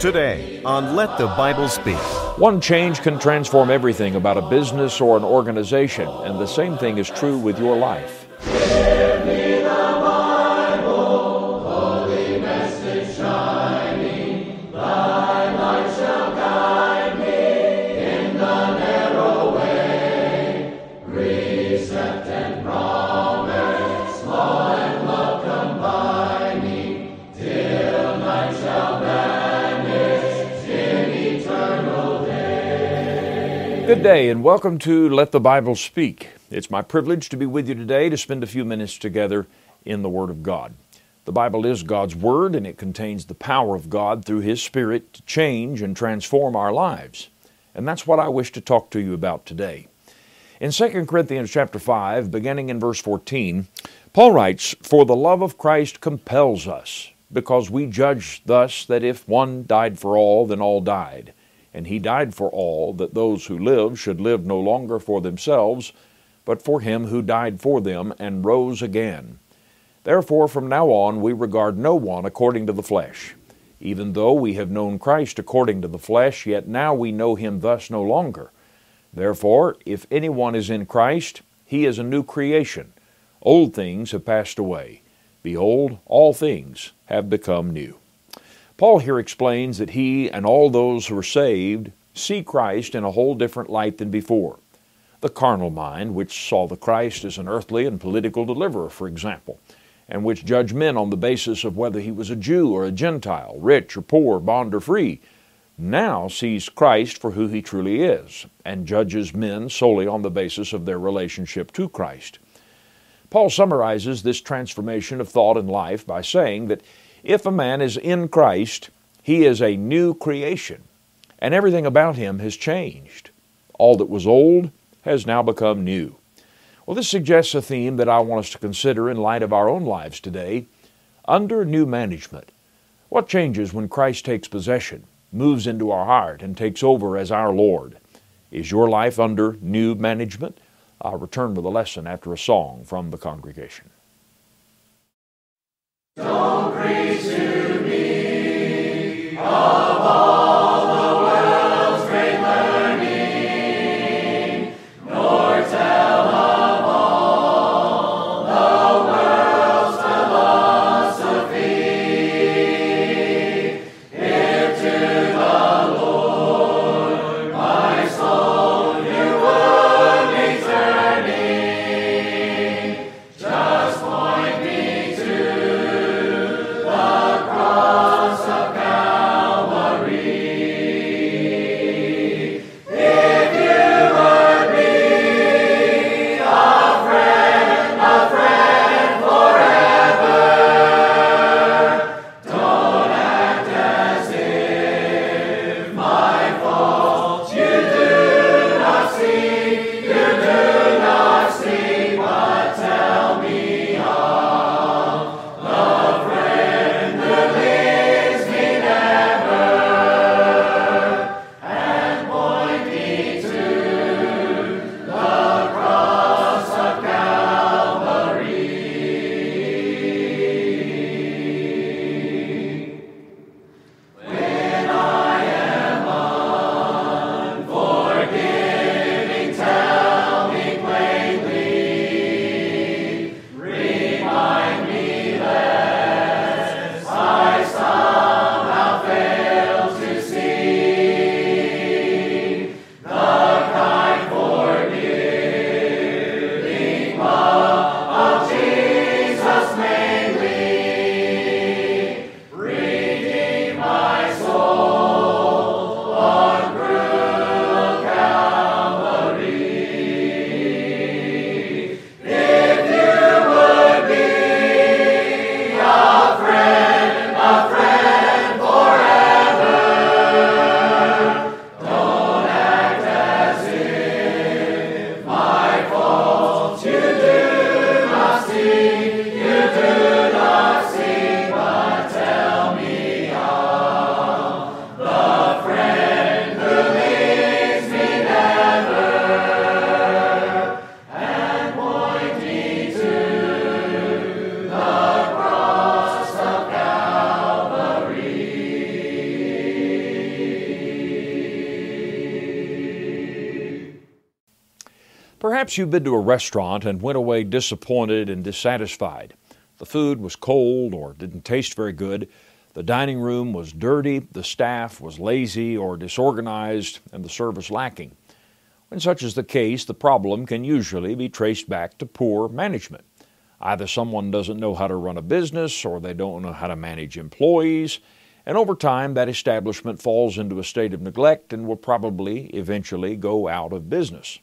Today on Let the Bible Speak. One change can transform everything about a business or an organization, and the same thing is true with your life. Good day and welcome to Let the Bible Speak. It's my privilege to be with you today to spend a few minutes together in the Word of God. The Bible is God's Word and it contains the power of God through His Spirit to change and transform our lives. And that's what I wish to talk to you about today. In 2 Corinthians chapter 5, beginning in verse 14, Paul writes, For the love of Christ compels us, because we judge thus that if one died for all, then all died and he died for all, that those who live should live no longer for themselves, but for him who died for them and rose again. Therefore, from now on, we regard no one according to the flesh. Even though we have known Christ according to the flesh, yet now we know him thus no longer. Therefore, if anyone is in Christ, he is a new creation. Old things have passed away. Behold, all things have become new. Paul here explains that he and all those who are saved see Christ in a whole different light than before. The carnal mind, which saw the Christ as an earthly and political deliverer, for example, and which judged men on the basis of whether he was a Jew or a Gentile, rich or poor, bond or free, now sees Christ for who he truly is, and judges men solely on the basis of their relationship to Christ. Paul summarizes this transformation of thought and life by saying that if a man is in Christ, he is a new creation, and everything about him has changed. All that was old has now become new. Well, this suggests a theme that I want us to consider in light of our own lives today under new management. What changes when Christ takes possession, moves into our heart, and takes over as our Lord? Is your life under new management? I'll return with a lesson after a song from the congregation. Don't preach to me Perhaps you've been to a restaurant and went away disappointed and dissatisfied. The food was cold or didn't taste very good. The dining room was dirty, the staff was lazy or disorganized, and the service lacking. When such is the case, the problem can usually be traced back to poor management. Either someone doesn't know how to run a business or they don't know how to manage employees, and over time that establishment falls into a state of neglect and will probably eventually go out of business.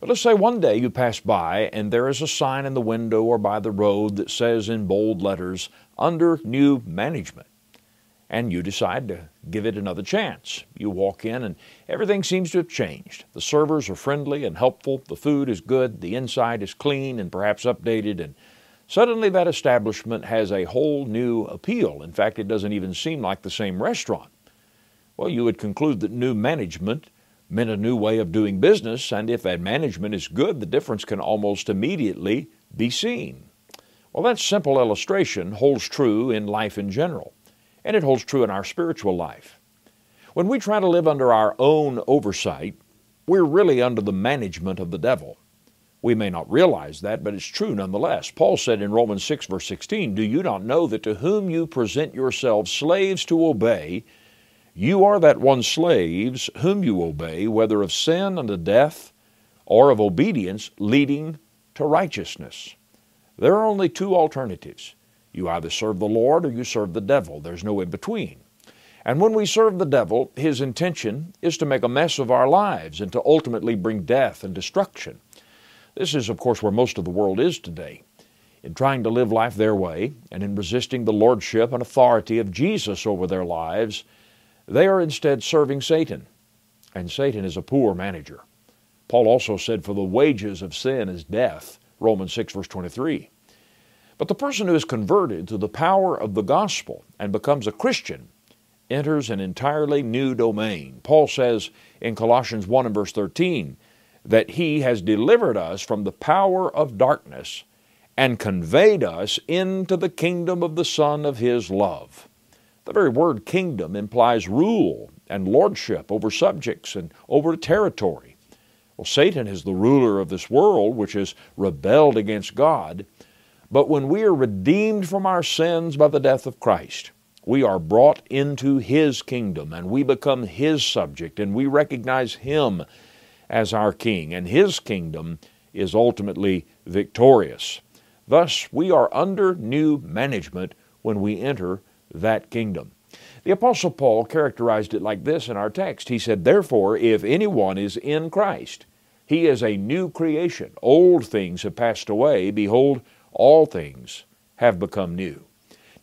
But let's say one day you pass by and there is a sign in the window or by the road that says in bold letters, under new management. And you decide to give it another chance. You walk in and everything seems to have changed. The servers are friendly and helpful, the food is good, the inside is clean and perhaps updated, and suddenly that establishment has a whole new appeal. In fact, it doesn't even seem like the same restaurant. Well, you would conclude that new management meant a new way of doing business, and if that management is good, the difference can almost immediately be seen. Well, that simple illustration holds true in life in general, and it holds true in our spiritual life. When we try to live under our own oversight, we're really under the management of the devil. We may not realize that, but it's true nonetheless. Paul said in Romans 6, verse 16, Do you not know that to whom you present yourselves slaves to obey, you are that one slaves whom you obey, whether of sin unto death or of obedience leading to righteousness. There are only two alternatives. You either serve the Lord or you serve the devil. There's no in between. And when we serve the devil, his intention is to make a mess of our lives and to ultimately bring death and destruction. This is, of course, where most of the world is today. In trying to live life their way and in resisting the lordship and authority of Jesus over their lives, they are instead serving Satan, and Satan is a poor manager. Paul also said, For the wages of sin is death, Romans 6, verse 23. But the person who is converted to the power of the gospel and becomes a Christian enters an entirely new domain. Paul says in Colossians 1 and verse 13 that he has delivered us from the power of darkness and conveyed us into the kingdom of the Son of his love. The very word kingdom implies rule and lordship over subjects and over territory. Well, Satan is the ruler of this world, which has rebelled against God. But when we are redeemed from our sins by the death of Christ, we are brought into His kingdom and we become His subject and we recognize Him as our King, and His kingdom is ultimately victorious. Thus, we are under new management when we enter that kingdom. The Apostle Paul characterized it like this in our text. He said, Therefore, if anyone is in Christ, he is a new creation. Old things have passed away. Behold, all things have become new.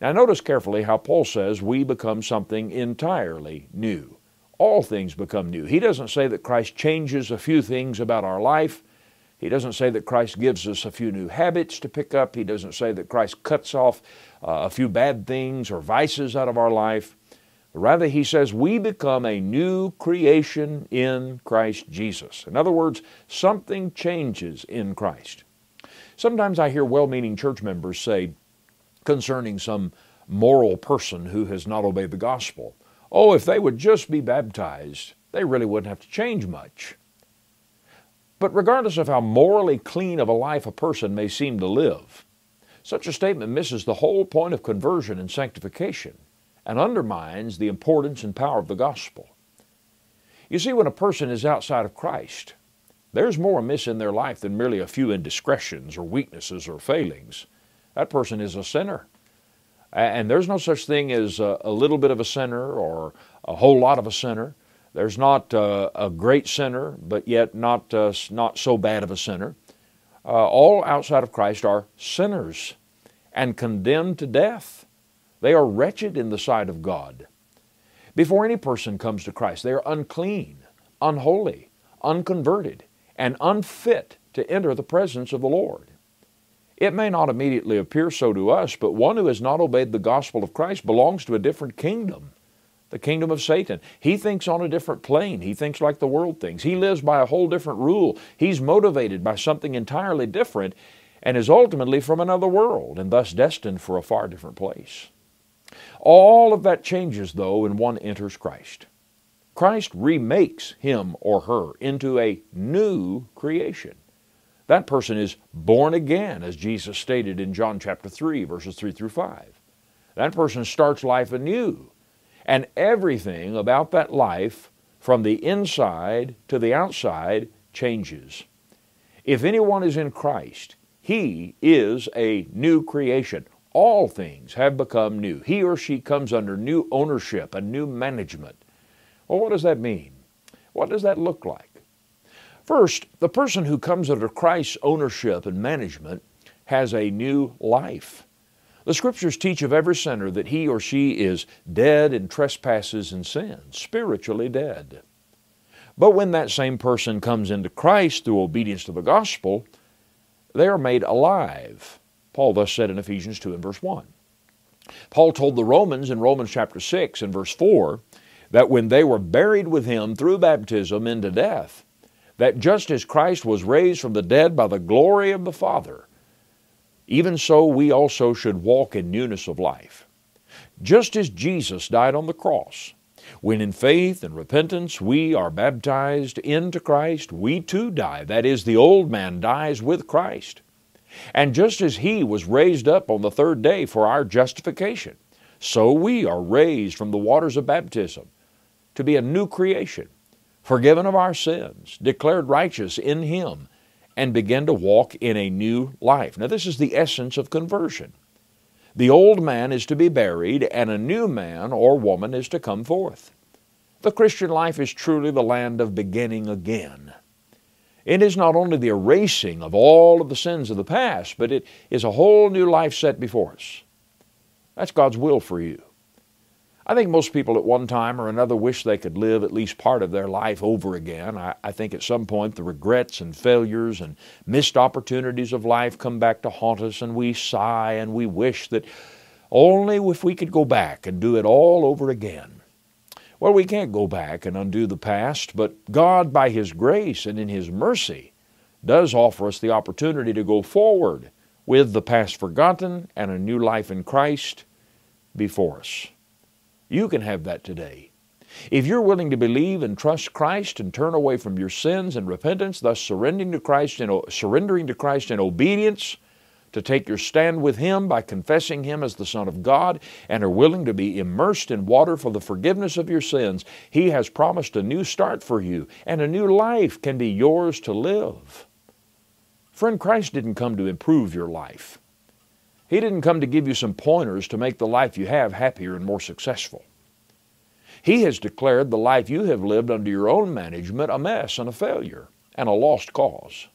Now, notice carefully how Paul says we become something entirely new. All things become new. He doesn't say that Christ changes a few things about our life. He doesn't say that Christ gives us a few new habits to pick up. He doesn't say that Christ cuts off uh, a few bad things or vices out of our life. Rather, he says we become a new creation in Christ Jesus. In other words, something changes in Christ. Sometimes I hear well meaning church members say concerning some moral person who has not obeyed the gospel, oh, if they would just be baptized, they really wouldn't have to change much. But regardless of how morally clean of a life a person may seem to live, such a statement misses the whole point of conversion and sanctification and undermines the importance and power of the gospel. You see, when a person is outside of Christ, there's more amiss in their life than merely a few indiscretions or weaknesses or failings. That person is a sinner. And there's no such thing as a, little bit of a sinner or a whole lot of a sinner. There's not uh, a great sinner, but yet not, uh, not so bad of a sinner. Uh, all outside of Christ are sinners and condemned to death. They are wretched in the sight of God. Before any person comes to Christ, they are unclean, unholy, unconverted, and unfit to enter the presence of the Lord. It may not immediately appear so to us, but one who has not obeyed the gospel of Christ belongs to a different kingdom the kingdom of Satan. He thinks on a different plane. He thinks like the world thinks. He lives by a whole different rule. He's motivated by something entirely different and is ultimately from another world and thus destined for a far different place. All of that changes, though, when one enters Christ. Christ remakes him or her into a new creation. That person is born again, as Jesus stated in John chapter 3, verses 3 through 5. That person starts life anew. And everything about that life, from the inside to the outside, changes. If anyone is in Christ, he is a new creation. All things have become new. He or she comes under new ownership, a new management. Well, what does that mean? What does that look like? First, the person who comes under Christ's ownership and management has a new life. The scriptures teach of every sinner that he or she is dead in trespasses and sins, spiritually dead. But when that same person comes into Christ through obedience to the gospel, they are made alive. Paul thus said in Ephesians 2 and verse 1. Paul told the Romans in Romans chapter 6 and verse 4 that when they were buried with him through baptism into death, that just as Christ was raised from the dead by the glory of the Father, even so we also should walk in newness of life. Just as Jesus died on the cross, when in faith and repentance we are baptized into Christ, we too die. That is, the old man dies with Christ. And just as he was raised up on the third day for our justification, so we are raised from the waters of baptism to be a new creation forgiven of our sins, declared righteous in Him, and begin to walk in a new life. Now, this is the essence of conversion. The old man is to be buried, and a new man or woman is to come forth. The Christian life is truly the land of beginning again. It is not only the erasing of all of the sins of the past, but it is a whole new life set before us. That's God's will for you. I think most people at one time or another wish they could live at least part of their life over again. I, I, think at some point the regrets and failures and missed opportunities of life come back to haunt us, and we sigh and we wish that only if we could go back and do it all over again. Well, we can't go back and undo the past, but God, by His grace and in His mercy, does offer us the opportunity to go forward with the past forgotten and a new life in Christ before us. You can have that today. If you're willing to believe and trust Christ and turn away from your sins and repentance, thus surrendering to Christ in, surrendering to Christ in obedience, to take your stand with Him by confessing Him as the Son of God, and are willing to be immersed in water for the forgiveness of your sins, He has promised a new start for you, and a new life can be yours to live. Friend, Christ didn't come to improve your life. He didn't come to give you some pointers to make the life you have happier and more successful. He has declared the life you have lived under your own management a mess and a failure and a lost cause.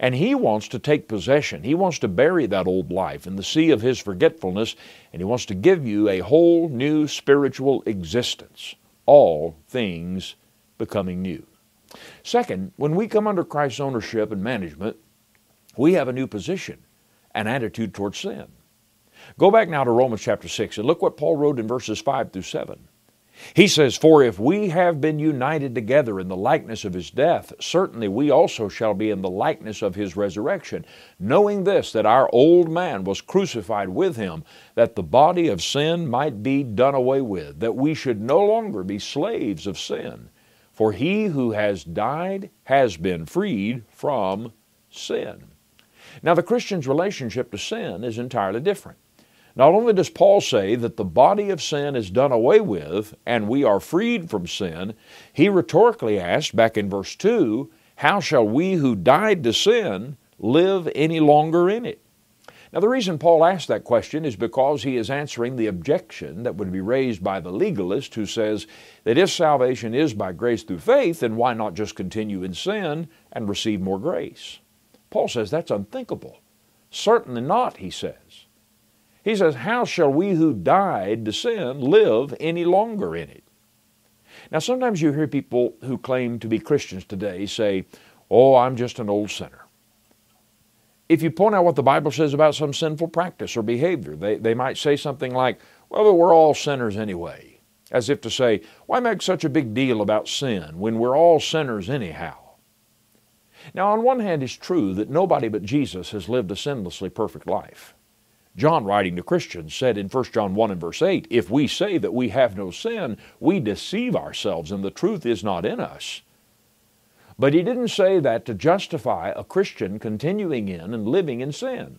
And He wants to take possession. He wants to bury that old life in the sea of His forgetfulness, and He wants to give you a whole new spiritual existence, all things becoming new. Second, when we come under Christ's ownership and management, we have a new position an attitude towards sin. Go back now to Romans chapter 6 and look what Paul wrote in verses 5 through 7. He says, For if we have been united together in the likeness of his death, certainly we also shall be in the likeness of his resurrection, knowing this, that our old man was crucified with him, that the body of sin might be done away with, that we should no longer be slaves of sin. For he who has died has been freed from sin. Now, the Christian's relationship to sin is entirely different. Not only does Paul say that the body of sin is done away with and we are freed from sin, he rhetorically asks back in verse 2 How shall we who died to sin live any longer in it? Now, the reason Paul asked that question is because he is answering the objection that would be raised by the legalist who says that if salvation is by grace through faith, then why not just continue in sin and receive more grace? Paul says that's unthinkable. Certainly not, he says. He says, How shall we who died to sin live any longer in it? Now, sometimes you hear people who claim to be Christians today say, Oh, I'm just an old sinner. If you point out what the Bible says about some sinful practice or behavior, they, they might say something like, Well, we're all sinners anyway. As if to say, Why make such a big deal about sin when we're all sinners anyhow? Now, on one hand, it's true that nobody but Jesus has lived a sinlessly perfect life. John, writing to Christians, said in 1 John 1 and verse 8, If we say that we have no sin, we deceive ourselves, and the truth is not in us. But he didn't say that to justify a Christian continuing in and living in sin.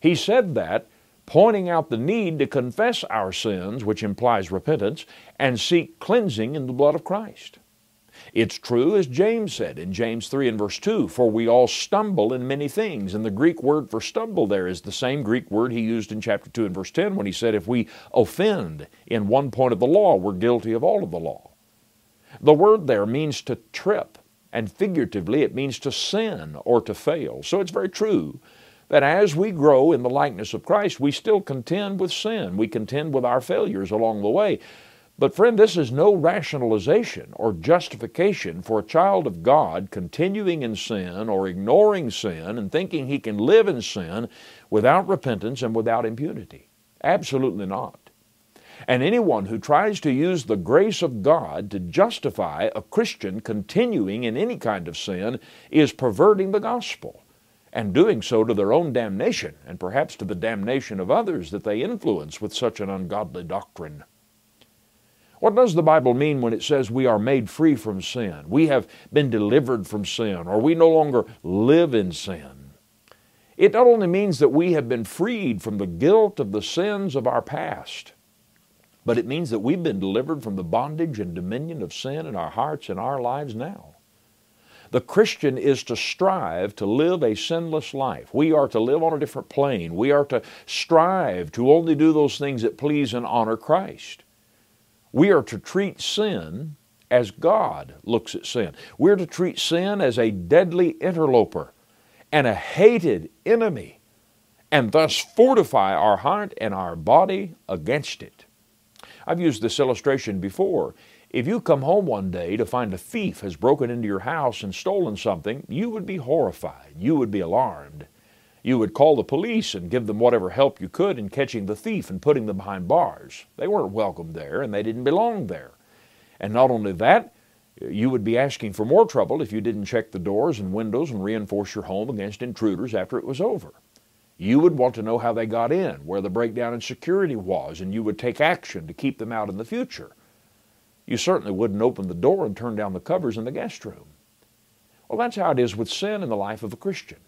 He said that pointing out the need to confess our sins, which implies repentance, and seek cleansing in the blood of Christ. It's true as James said in James 3 and verse 2 For we all stumble in many things. And the Greek word for stumble there is the same Greek word he used in chapter 2 and verse 10 when he said, If we offend in one point of the law, we're guilty of all of the law. The word there means to trip, and figuratively it means to sin or to fail. So it's very true that as we grow in the likeness of Christ, we still contend with sin. We contend with our failures along the way. But, friend, this is no rationalization or justification for a child of God continuing in sin or ignoring sin and thinking he can live in sin without repentance and without impunity. Absolutely not. And anyone who tries to use the grace of God to justify a Christian continuing in any kind of sin is perverting the gospel and doing so to their own damnation and perhaps to the damnation of others that they influence with such an ungodly doctrine. What does the Bible mean when it says we are made free from sin? We have been delivered from sin, or we no longer live in sin. It not only means that we have been freed from the guilt of the sins of our past, but it means that we've been delivered from the bondage and dominion of sin in our hearts and our lives now. The Christian is to strive to live a sinless life. We are to live on a different plane. We are to strive to only do those things that please and honor Christ. We are to treat sin as God looks at sin. We're to treat sin as a deadly interloper and a hated enemy, and thus fortify our heart and our body against it. I've used this illustration before. If you come home one day to find a thief has broken into your house and stolen something, you would be horrified. You would be alarmed. You would call the police and give them whatever help you could in catching the thief and putting them behind bars. They weren't welcome there and they didn't belong there. And not only that, you would be asking for more trouble if you didn't check the doors and windows and reinforce your home against intruders after it was over. You would want to know how they got in, where the breakdown in security was, and you would take action to keep them out in the future. You certainly wouldn't open the door and turn down the covers in the guest room. Well, that's how it is with sin in the life of a Christian.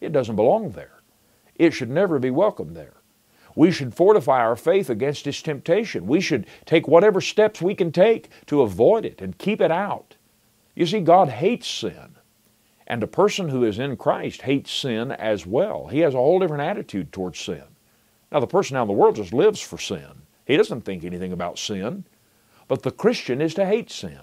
It doesn't belong there. It should never be welcome there. We should fortify our faith against its temptation. We should take whatever steps we can take to avoid it and keep it out. You see, God hates sin. And a person who is in Christ hates sin as well. He has a whole different attitude towards sin. Now, the person out in the world just lives for sin. He doesn't think anything about sin. But the Christian is to hate sin.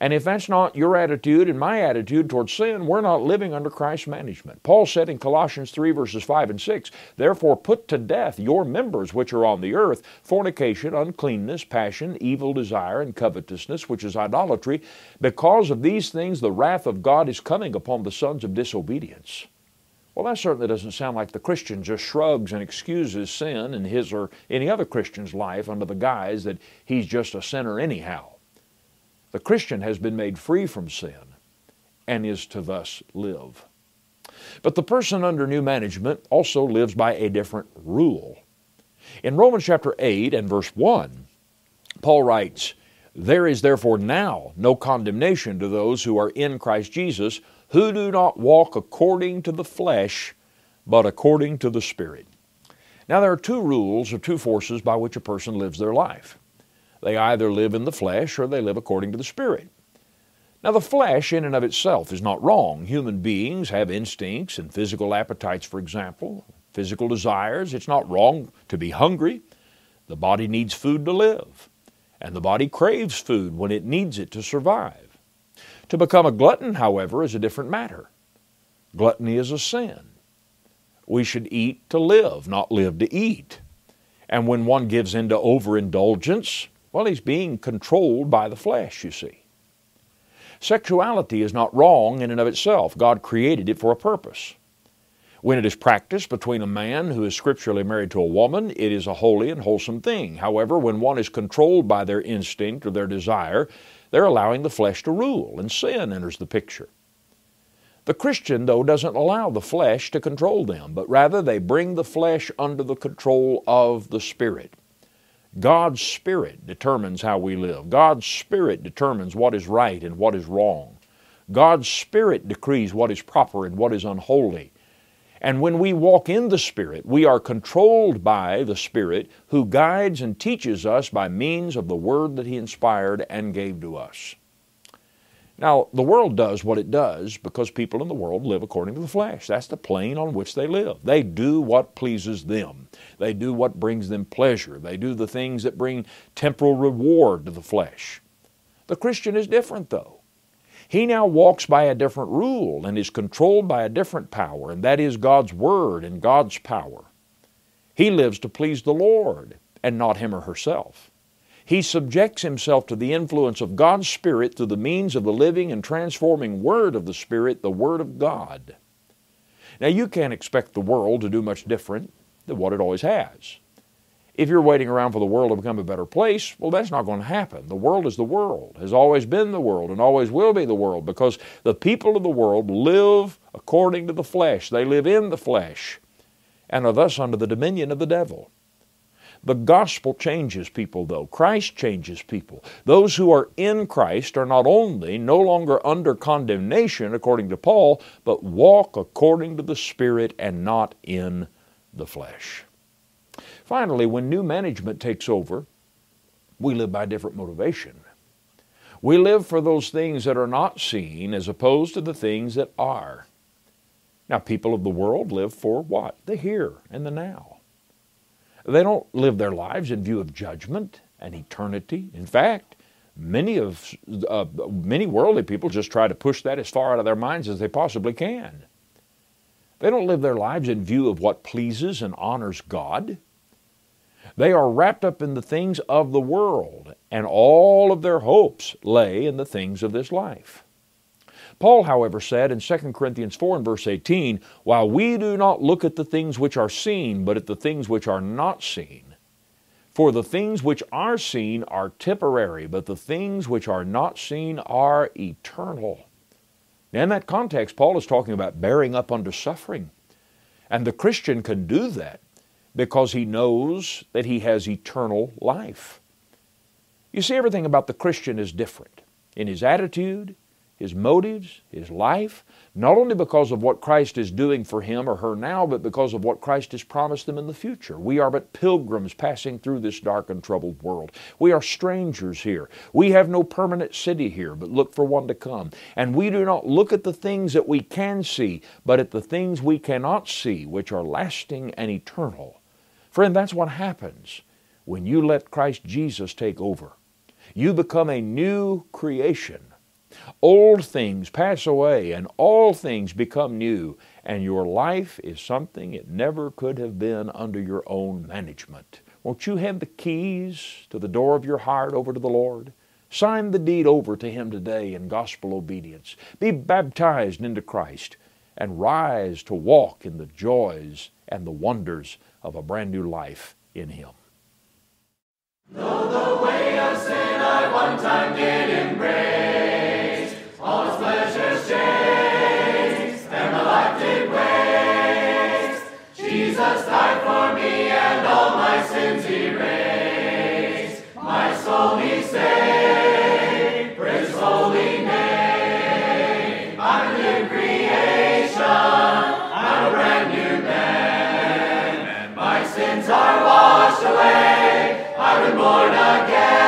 And if that's not your attitude and my attitude towards sin, we're not living under Christ's management. Paul said in Colossians 3, verses 5 and 6, Therefore put to death your members which are on the earth fornication, uncleanness, passion, evil desire, and covetousness, which is idolatry. Because of these things, the wrath of God is coming upon the sons of disobedience. Well, that certainly doesn't sound like the Christian just shrugs and excuses sin in his or any other Christian's life under the guise that he's just a sinner anyhow. The Christian has been made free from sin and is to thus live. But the person under new management also lives by a different rule. In Romans chapter 8 and verse 1, Paul writes, There is therefore now no condemnation to those who are in Christ Jesus, who do not walk according to the flesh, but according to the Spirit. Now, there are two rules or two forces by which a person lives their life. They either live in the flesh or they live according to the Spirit. Now, the flesh, in and of itself, is not wrong. Human beings have instincts and physical appetites, for example, physical desires. It's not wrong to be hungry. The body needs food to live, and the body craves food when it needs it to survive. To become a glutton, however, is a different matter. Gluttony is a sin. We should eat to live, not live to eat. And when one gives in to overindulgence, well, he's being controlled by the flesh, you see. Sexuality is not wrong in and of itself. God created it for a purpose. When it is practiced between a man who is scripturally married to a woman, it is a holy and wholesome thing. However, when one is controlled by their instinct or their desire, they're allowing the flesh to rule, and sin enters the picture. The Christian, though, doesn't allow the flesh to control them, but rather they bring the flesh under the control of the Spirit. God's Spirit determines how we live. God's Spirit determines what is right and what is wrong. God's Spirit decrees what is proper and what is unholy. And when we walk in the Spirit, we are controlled by the Spirit who guides and teaches us by means of the Word that He inspired and gave to us. Now, the world does what it does because people in the world live according to the flesh. That's the plane on which they live. They do what pleases them. They do what brings them pleasure. They do the things that bring temporal reward to the flesh. The Christian is different, though. He now walks by a different rule and is controlled by a different power, and that is God's Word and God's power. He lives to please the Lord and not him or herself. He subjects himself to the influence of God's Spirit through the means of the living and transforming Word of the Spirit, the Word of God. Now, you can't expect the world to do much different than what it always has. If you're waiting around for the world to become a better place, well, that's not going to happen. The world is the world, has always been the world, and always will be the world because the people of the world live according to the flesh. They live in the flesh and are thus under the dominion of the devil. The gospel changes people, though. Christ changes people. Those who are in Christ are not only no longer under condemnation, according to Paul, but walk according to the Spirit and not in the flesh. Finally, when new management takes over, we live by different motivation. We live for those things that are not seen as opposed to the things that are. Now, people of the world live for what? The here and the now. They don't live their lives in view of judgment and eternity. In fact, many of uh, many worldly people just try to push that as far out of their minds as they possibly can. They don't live their lives in view of what pleases and honors God. They are wrapped up in the things of the world, and all of their hopes lay in the things of this life. Paul, however, said in 2 Corinthians 4 and verse 18, While we do not look at the things which are seen, but at the things which are not seen. For the things which are seen are temporary, but the things which are not seen are eternal. Now, in that context, Paul is talking about bearing up under suffering. And the Christian can do that because he knows that he has eternal life. You see, everything about the Christian is different in his attitude, his motives, his life, not only because of what Christ is doing for him or her now, but because of what Christ has promised them in the future. We are but pilgrims passing through this dark and troubled world. We are strangers here. We have no permanent city here, but look for one to come. And we do not look at the things that we can see, but at the things we cannot see, which are lasting and eternal. Friend, that's what happens when you let Christ Jesus take over. You become a new creation Old things pass away and all things become new, and your life is something it never could have been under your own management. Won't you hand the keys to the door of your heart over to the Lord? Sign the deed over to Him today in gospel obedience. Be baptized into Christ and rise to walk in the joys and the wonders of a brand new life in Him. Though the way of sin I one time did embrace. Jesus died for me and all my sins erased. My soul he saved, praise holy name. I'm a new creation, I'm a brand new man. My sins are washed away, I've been born again.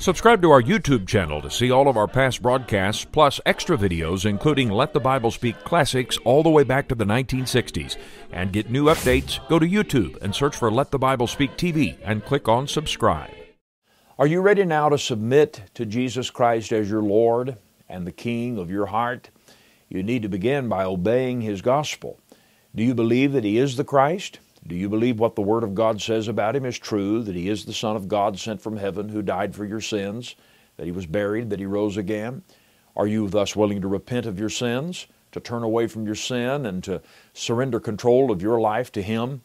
Subscribe to our YouTube channel to see all of our past broadcasts, plus extra videos, including Let the Bible Speak classics all the way back to the 1960s. And get new updates, go to YouTube and search for Let the Bible Speak TV and click on subscribe. Are you ready now to submit to Jesus Christ as your Lord and the King of your heart? You need to begin by obeying His gospel. Do you believe that He is the Christ? Do you believe what the Word of God says about him is true, that he is the Son of God sent from heaven who died for your sins, that he was buried, that he rose again? Are you thus willing to repent of your sins, to turn away from your sin, and to surrender control of your life to him?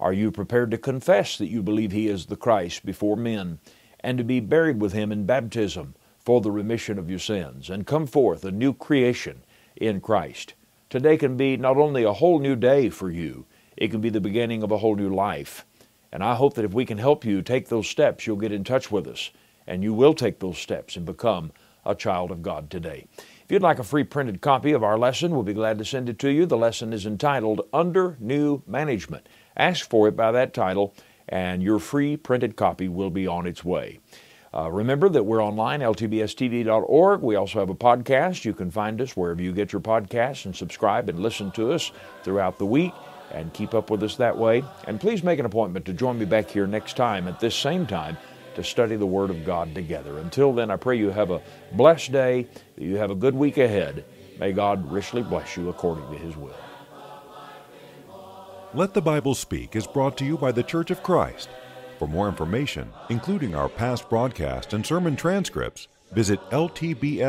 Are you prepared to confess that you believe he is the Christ before men, and to be buried with him in baptism for the remission of your sins, and come forth a new creation in Christ? Today can be not only a whole new day for you, it can be the beginning of a whole new life. And I hope that if we can help you take those steps, you'll get in touch with us and you will take those steps and become a child of God today. If you'd like a free printed copy of our lesson, we'll be glad to send it to you. The lesson is entitled Under New Management. Ask for it by that title, and your free printed copy will be on its way. Uh, remember that we're online, ltbstv.org. We also have a podcast. You can find us wherever you get your podcasts and subscribe and listen to us throughout the week and keep up with us that way. And please make an appointment to join me back here next time at this same time to study the Word of God together. Until then, I pray you have a blessed day, that you have a good week ahead. May God richly bless you according to His will. Let the Bible Speak is brought to you by the Church of Christ. For more information, including our past broadcast and sermon transcripts, visit ltbstv.org.